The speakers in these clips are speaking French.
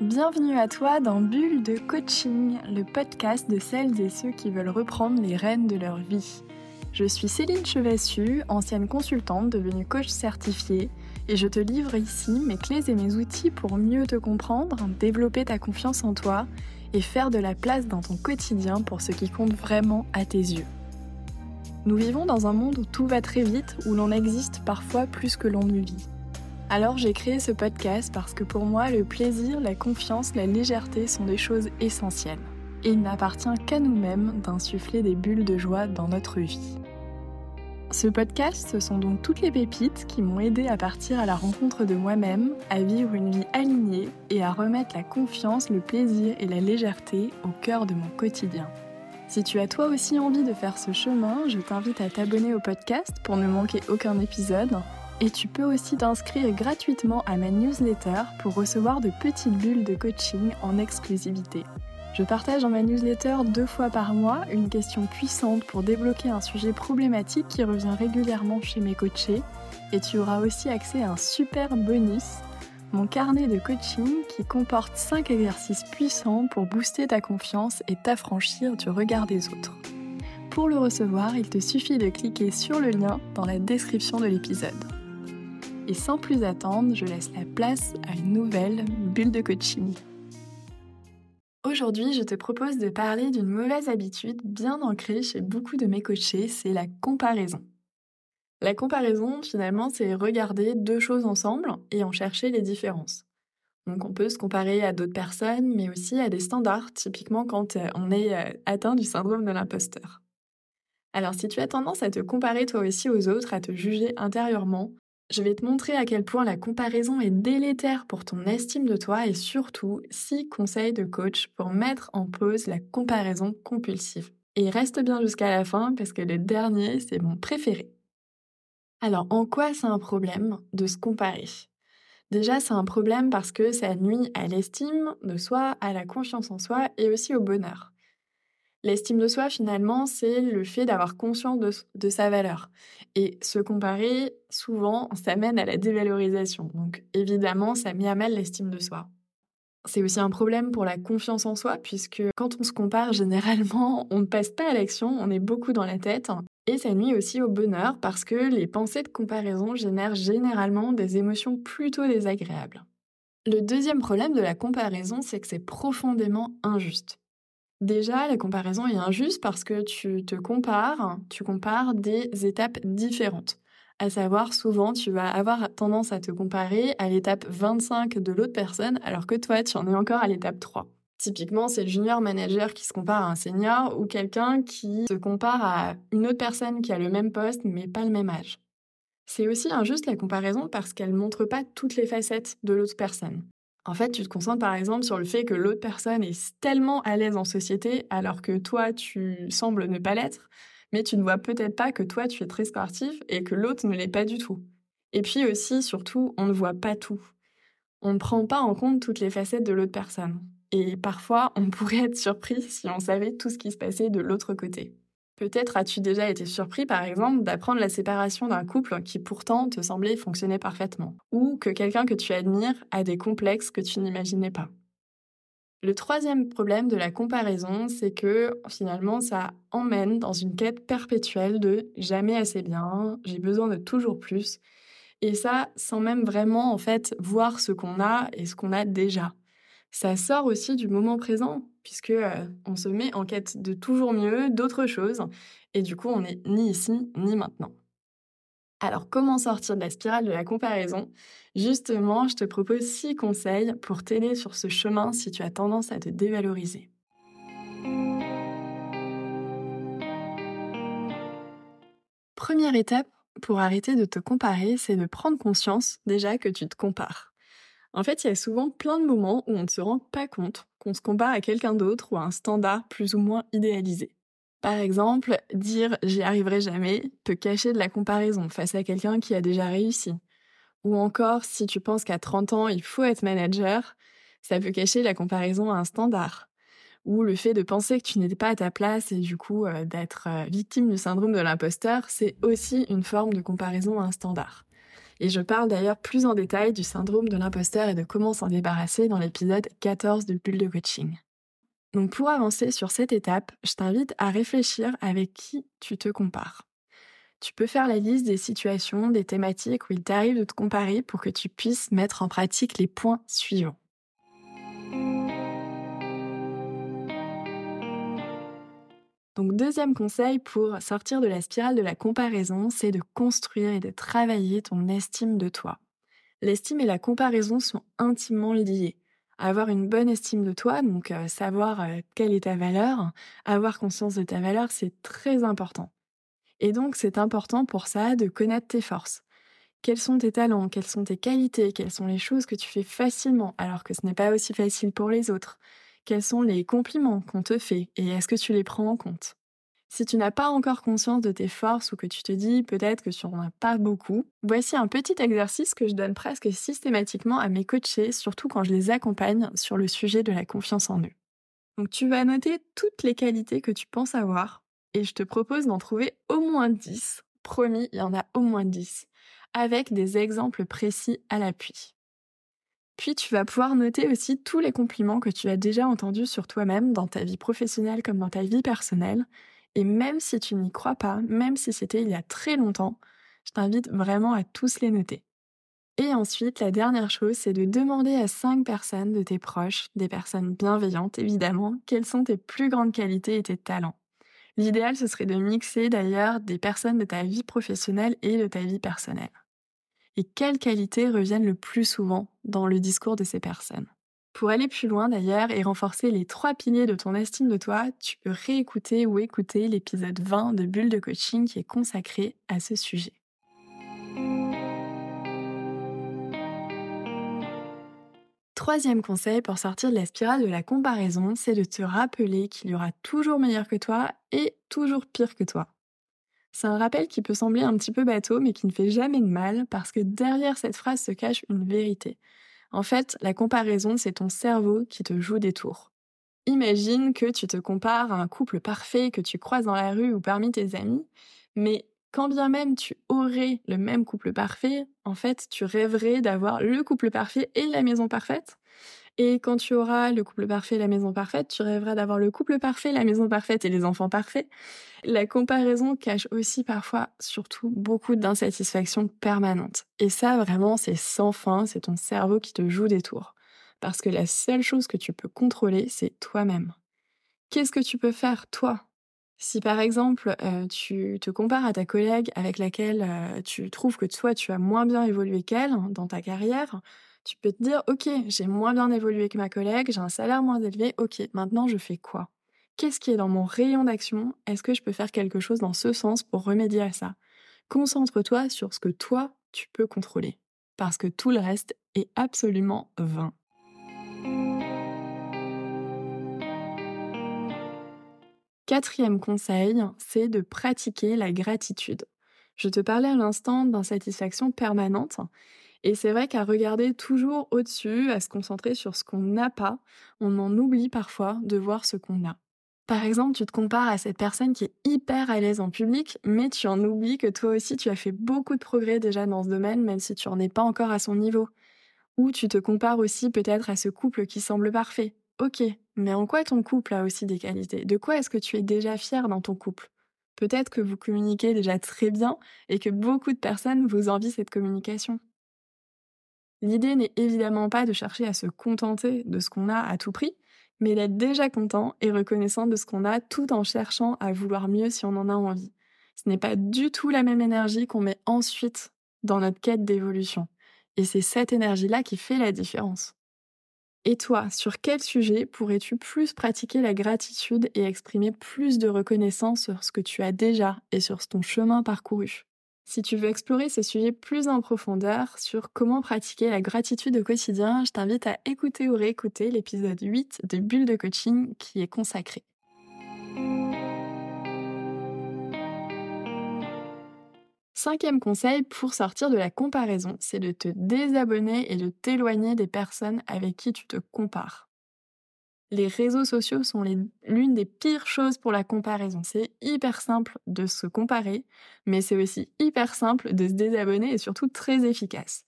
Bienvenue à toi dans Bulle de Coaching, le podcast de celles et ceux qui veulent reprendre les rênes de leur vie. Je suis Céline Chevassu, ancienne consultante devenue coach certifiée, et je te livre ici mes clés et mes outils pour mieux te comprendre, développer ta confiance en toi et faire de la place dans ton quotidien pour ce qui compte vraiment à tes yeux. Nous vivons dans un monde où tout va très vite, où l'on existe parfois plus que l'on ne vit. Alors j'ai créé ce podcast parce que pour moi, le plaisir, la confiance, la légèreté sont des choses essentielles. Et il n'appartient qu'à nous-mêmes d'insuffler des bulles de joie dans notre vie. Ce podcast, ce sont donc toutes les pépites qui m'ont aidé à partir à la rencontre de moi-même, à vivre une vie alignée et à remettre la confiance, le plaisir et la légèreté au cœur de mon quotidien. Si tu as toi aussi envie de faire ce chemin, je t'invite à t'abonner au podcast pour ne manquer aucun épisode. Et tu peux aussi t'inscrire gratuitement à ma newsletter pour recevoir de petites bulles de coaching en exclusivité. Je partage dans ma newsletter deux fois par mois une question puissante pour débloquer un sujet problématique qui revient régulièrement chez mes coachés. Et tu auras aussi accès à un super bonus, mon carnet de coaching qui comporte 5 exercices puissants pour booster ta confiance et t'affranchir du regard des autres. Pour le recevoir, il te suffit de cliquer sur le lien dans la description de l'épisode. Et sans plus attendre, je laisse la place à une nouvelle bulle de coaching. Aujourd'hui, je te propose de parler d'une mauvaise habitude bien ancrée chez beaucoup de mes coachés, c'est la comparaison. La comparaison, finalement, c'est regarder deux choses ensemble et en chercher les différences. Donc on peut se comparer à d'autres personnes, mais aussi à des standards, typiquement quand euh, on est euh, atteint du syndrome de l'imposteur. Alors si tu as tendance à te comparer toi aussi aux autres, à te juger intérieurement, je vais te montrer à quel point la comparaison est délétère pour ton estime de toi et surtout 6 conseils de coach pour mettre en pause la comparaison compulsive. Et reste bien jusqu'à la fin parce que le dernier, c'est mon préféré. Alors, en quoi c'est un problème de se comparer? Déjà, c'est un problème parce que ça nuit à l'estime de soi, à la confiance en soi et aussi au bonheur. L'estime de soi, finalement, c'est le fait d'avoir conscience de, sa valeur. Et se comparer, souvent, ça mène à la dévalorisation. Donc, évidemment, ça met à mal l'estime de soi. C'est aussi un problème pour la confiance en soi, puisque quand on se compare, généralement, on ne passe pas à l'action, on est beaucoup dans la tête. Et ça nuit aussi au bonheur, parce que les pensées de comparaison génèrent généralement des émotions plutôt désagréables. Le deuxième problème de la comparaison, c'est que c'est profondément injuste. Déjà, la comparaison est injuste parce que tu te compares, tu compares des étapes différentes. À savoir, souvent, tu vas avoir tendance à te comparer à l'étape 25 de l'autre personne, alors que toi, tu en es encore à l'étape 3. Typiquement, c'est le junior manager qui se compare à un senior ou quelqu'un qui se compare à une autre personne qui a le même poste mais pas le même âge. C'est aussi injuste la comparaison parce qu'elle montre pas toutes les facettes de l'autre personne. En fait, tu te concentres par exemple sur le fait que l'autre personne est tellement à l'aise en société alors que toi, tu sembles ne pas l'être, mais tu ne vois peut-être pas que toi, tu es très sportif et que l'autre ne l'est pas du tout. Et puis aussi, surtout, on ne voit pas tout. On ne prend pas en compte toutes les facettes de l'autre personne. Et parfois, on pourrait être surpris si on savait tout ce qui se passait de l'autre côté. Peut-être as-tu déjà été surpris, par exemple, d'apprendre la séparation d'un couple qui pourtant te semblait fonctionner parfaitement, ou que quelqu'un que tu admires a des complexes que tu n'imaginais pas. Le troisième problème de la comparaison, c'est que finalement, ça emmène dans une quête perpétuelle de jamais assez bien, j'ai besoin de toujours plus, et ça sans même vraiment en fait voir ce qu'on a et ce qu'on a déjà. Ça sort aussi du moment présent, puisque on se met en quête de toujours mieux, d'autres choses, et du coup on n'est ni ici ni maintenant. Alors comment sortir de la spirale de la comparaison? Justement, je te propose six conseils pour t'aider sur ce chemin si tu as tendance à te dévaloriser. Première étape pour arrêter de te comparer, c'est de prendre conscience déjà que tu te compares. En fait, il y a souvent plein de moments où on ne se rend pas compte qu'on se compare à quelqu'un d'autre ou à un standard plus ou moins idéalisé. Par exemple, dire j'y arriverai jamais peut cacher de la comparaison face à quelqu'un qui a déjà réussi. Ou encore, si tu penses qu'à 30 ans, il faut être manager, ça peut cacher la comparaison à un standard. Ou le fait de penser que tu n'étais pas à ta place et du coup euh, d'être euh, victime du syndrome de l'imposteur, c'est aussi une forme de comparaison à un standard. Et je parle d'ailleurs plus en détail du syndrome de l'imposteur et de comment s'en débarrasser dans l'épisode 14 de Bulle de coaching. Donc pour avancer sur cette étape, je t'invite à réfléchir avec qui tu te compares. Tu peux faire la liste des situations, des thématiques où il t'arrive de te comparer pour que tu puisses mettre en pratique les points suivants. Donc deuxième conseil pour sortir de la spirale de la comparaison, c'est de construire et de travailler ton estime de toi. L'estime et la comparaison sont intimement liés. Avoir une bonne estime de toi, donc euh, savoir euh, quelle est ta valeur, avoir conscience de ta valeur, c'est très important. Et donc c'est important pour ça de connaître tes forces. Quels sont tes talents, quelles sont tes qualités, quelles sont les choses que tu fais facilement alors que ce n'est pas aussi facile pour les autres quels sont les compliments qu'on te fait et est-ce que tu les prends en compte? Si tu n'as pas encore conscience de tes forces ou que tu te dis peut-être que tu n'en as pas beaucoup, voici un petit exercice que je donne presque systématiquement à mes coachés, surtout quand je les accompagne sur le sujet de la confiance en eux. Donc tu vas noter toutes les qualités que tu penses avoir et je te propose d'en trouver au moins 10. Promis, il y en a au moins 10, avec des exemples précis à l'appui. Puis tu vas pouvoir noter aussi tous les compliments que tu as déjà entendus sur toi-même dans ta vie professionnelle comme dans ta vie personnelle. Et même si tu n'y crois pas, même si c'était il y a très longtemps, je t'invite vraiment à tous les noter. Et ensuite, la dernière chose, c'est de demander à cinq personnes de tes proches, des personnes bienveillantes évidemment, quelles sont tes plus grandes qualités et tes talents. L'idéal, ce serait de mixer d'ailleurs des personnes de ta vie professionnelle et de ta vie personnelle et quelles qualités reviennent le plus souvent dans le discours de ces personnes. Pour aller plus loin d'ailleurs et renforcer les trois piliers de ton estime de toi, tu peux réécouter ou écouter l'épisode 20 de Bulle de coaching qui est consacré à ce sujet. Troisième conseil pour sortir de la spirale de la comparaison, c'est de te rappeler qu'il y aura toujours meilleur que toi et toujours pire que toi. C'est un rappel qui peut sembler un petit peu bateau, mais qui ne fait jamais de mal, parce que derrière cette phrase se cache une vérité. En fait, la comparaison, c'est ton cerveau qui te joue des tours. Imagine que tu te compares à un couple parfait que tu croises dans la rue ou parmi tes amis, mais quand bien même tu aurais le même couple parfait, en fait, tu rêverais d'avoir le couple parfait et la maison parfaite? Et quand tu auras le couple parfait, la maison parfaite, tu rêveras d'avoir le couple parfait, la maison parfaite et les enfants parfaits. La comparaison cache aussi parfois, surtout, beaucoup d'insatisfaction permanente. Et ça, vraiment, c'est sans fin, c'est ton cerveau qui te joue des tours. Parce que la seule chose que tu peux contrôler, c'est toi-même. Qu'est-ce que tu peux faire, toi? Si par exemple euh, tu te compares à ta collègue avec laquelle euh, tu trouves que toi tu as moins bien évolué qu'elle dans ta carrière, tu peux te dire, OK, j'ai moins bien évolué que ma collègue, j'ai un salaire moins élevé, OK, maintenant je fais quoi? Qu'est-ce qui est dans mon rayon d'action? Est-ce que je peux faire quelque chose dans ce sens pour remédier à ça? Concentre-toi sur ce que toi, tu peux contrôler. Parce que tout le reste est absolument vain. Quatrième conseil, c'est de pratiquer la gratitude. Je te parlais à l'instant d'insatisfaction permanente et c'est vrai qu'à regarder toujours au-dessus, à se concentrer sur ce qu'on n'a pas, on en oublie parfois de voir ce qu'on a. Par exemple, tu te compares à cette personne qui est hyper à l'aise en public, mais tu en oublies que toi aussi tu as fait beaucoup de progrès déjà dans ce domaine, même si tu n'en es pas encore à son niveau. Ou tu te compares aussi peut-être à ce couple qui semble parfait. Ok, mais en quoi ton couple a aussi des qualités? De quoi est-ce que tu es déjà fier dans ton couple? Peut-être que vous communiquez déjà très bien et que beaucoup de personnes vous envient cette communication. L'idée n'est évidemment pas de chercher à se contenter de ce qu'on a à tout prix, mais d'être déjà content et reconnaissant de ce qu'on a tout en cherchant à vouloir mieux si on en a envie. Ce n'est pas du tout la même énergie qu'on met ensuite dans notre quête d'évolution. Et c'est cette énergie-là qui fait la différence. Et toi, sur quel sujet pourrais-tu plus pratiquer la gratitude et exprimer plus de reconnaissance sur ce que tu as déjà et sur ton chemin parcouru? Si tu veux explorer ces sujets plus en profondeur sur comment pratiquer la gratitude au quotidien, je t'invite à écouter ou réécouter l'épisode 8 de Bulle de coaching qui est consacré. Cinquième conseil pour sortir de la comparaison, c'est de te désabonner et de t'éloigner des personnes avec qui tu te compares. Les réseaux sociaux sont l'une des pires choses pour la comparaison. C'est hyper simple de se comparer, mais c'est aussi hyper simple de se désabonner et surtout très efficace.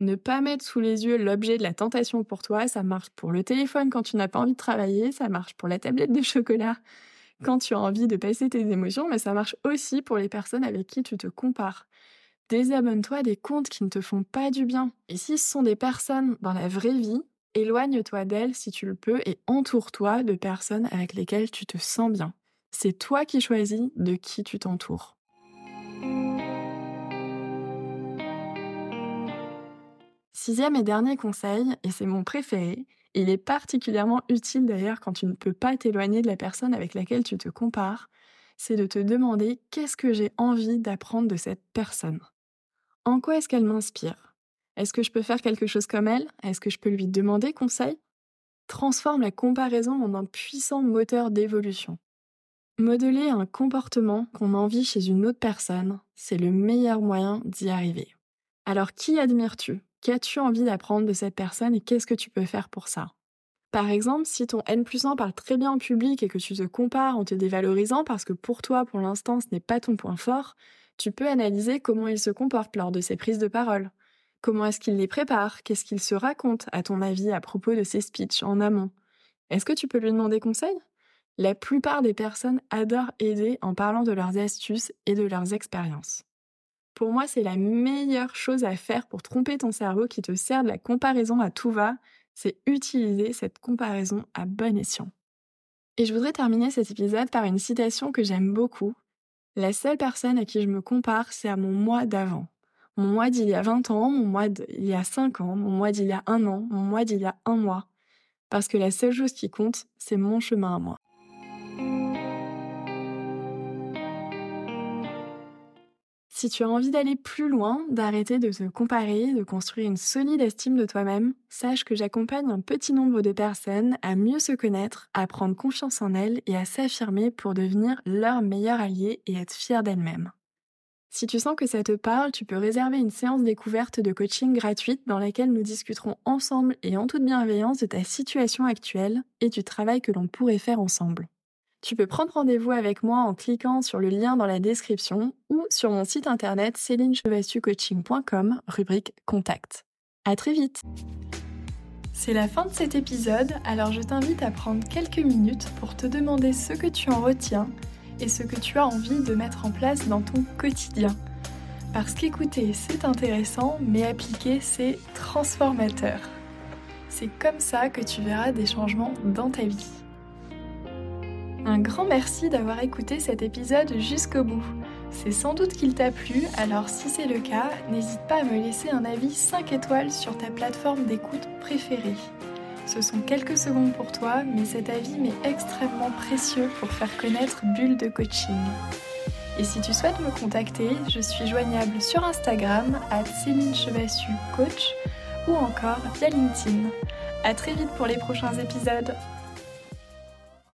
Ne pas mettre sous les yeux l'objet de la tentation pour toi, ça marche pour le téléphone quand tu n'as pas envie de travailler, ça marche pour la tablette de chocolat quand tu as envie de passer tes émotions, mais ça marche aussi pour les personnes avec qui tu te compares. Désabonne-toi des comptes qui ne te font pas du bien. Et si ce sont des personnes dans la vraie vie, éloigne-toi d'elles si tu le peux et entoure-toi de personnes avec lesquelles tu te sens bien. C'est toi qui choisis de qui tu t'entoures. Sixième et dernier conseil, et c'est mon préféré, il est particulièrement utile d'ailleurs quand tu ne peux pas t'éloigner de la personne avec laquelle tu te compares, c'est de te demander qu'est-ce que j'ai envie d'apprendre de cette personne? En quoi est-ce qu'elle m'inspire? Est-ce que je peux faire quelque chose comme elle? Est-ce que je peux lui demander conseil? Transforme la comparaison en un puissant moteur d'évolution. Modeler un comportement qu'on envie chez une autre personne, c'est le meilleur moyen d'y arriver. Alors qui admires-tu? Qu'as-tu envie d'apprendre de cette personne et qu'est-ce que tu peux faire pour ça? Par exemple, si ton N plus 1 parle très bien en public et que tu te compares en te dévalorisant parce que pour toi, pour l'instant, ce n'est pas ton point fort, tu peux analyser comment il se comporte lors de ses prises de parole. Comment est-ce qu'il les prépare? Qu'est-ce qu'il se raconte, à ton avis, à propos de ses speeches en amont? Est-ce que tu peux lui demander conseil? La plupart des personnes adorent aider en parlant de leurs astuces et de leurs expériences. Pour moi, c'est la meilleure chose à faire pour tromper ton cerveau qui te sert de la comparaison à tout va, c'est utiliser cette comparaison à bon escient. Et je voudrais terminer cet épisode par une citation que j'aime beaucoup. La seule personne à qui je me compare, c'est à mon moi d'avant. Mon moi d'il y a 20 ans, mon moi d'il y a 5 ans, mon moi d'il y a un an, mon moi d'il y a un mois. Parce que la seule chose qui compte, c'est mon chemin à moi. Si tu as envie d'aller plus loin, d'arrêter de te comparer, de construire une solide estime de toi-même, sache que j'accompagne un petit nombre de personnes à mieux se connaître, à prendre confiance en elles et à s'affirmer pour devenir leur meilleur allié et être fière d'elles-mêmes. Si tu sens que ça te parle, tu peux réserver une séance découverte de coaching gratuite dans laquelle nous discuterons ensemble et en toute bienveillance de ta situation actuelle et du travail que l'on pourrait faire ensemble. Tu peux prendre rendez-vous avec moi en cliquant sur le lien dans la description ou sur mon site internet célinechevassucoaching.com, rubrique Contact. À très vite C'est la fin de cet épisode, alors je t'invite à prendre quelques minutes pour te demander ce que tu en retiens et ce que tu as envie de mettre en place dans ton quotidien. Parce qu'écouter, c'est intéressant, mais appliquer, c'est transformateur. C'est comme ça que tu verras des changements dans ta vie. Un grand merci d'avoir écouté cet épisode jusqu'au bout. C'est sans doute qu'il t'a plu, alors si c'est le cas, n'hésite pas à me laisser un avis 5 étoiles sur ta plateforme d'écoute préférée. Ce sont quelques secondes pour toi, mais cet avis m'est extrêmement précieux pour faire connaître Bulle de Coaching. Et si tu souhaites me contacter, je suis joignable sur Instagram à Céline Chevassu Coach ou encore via LinkedIn. A très vite pour les prochains épisodes.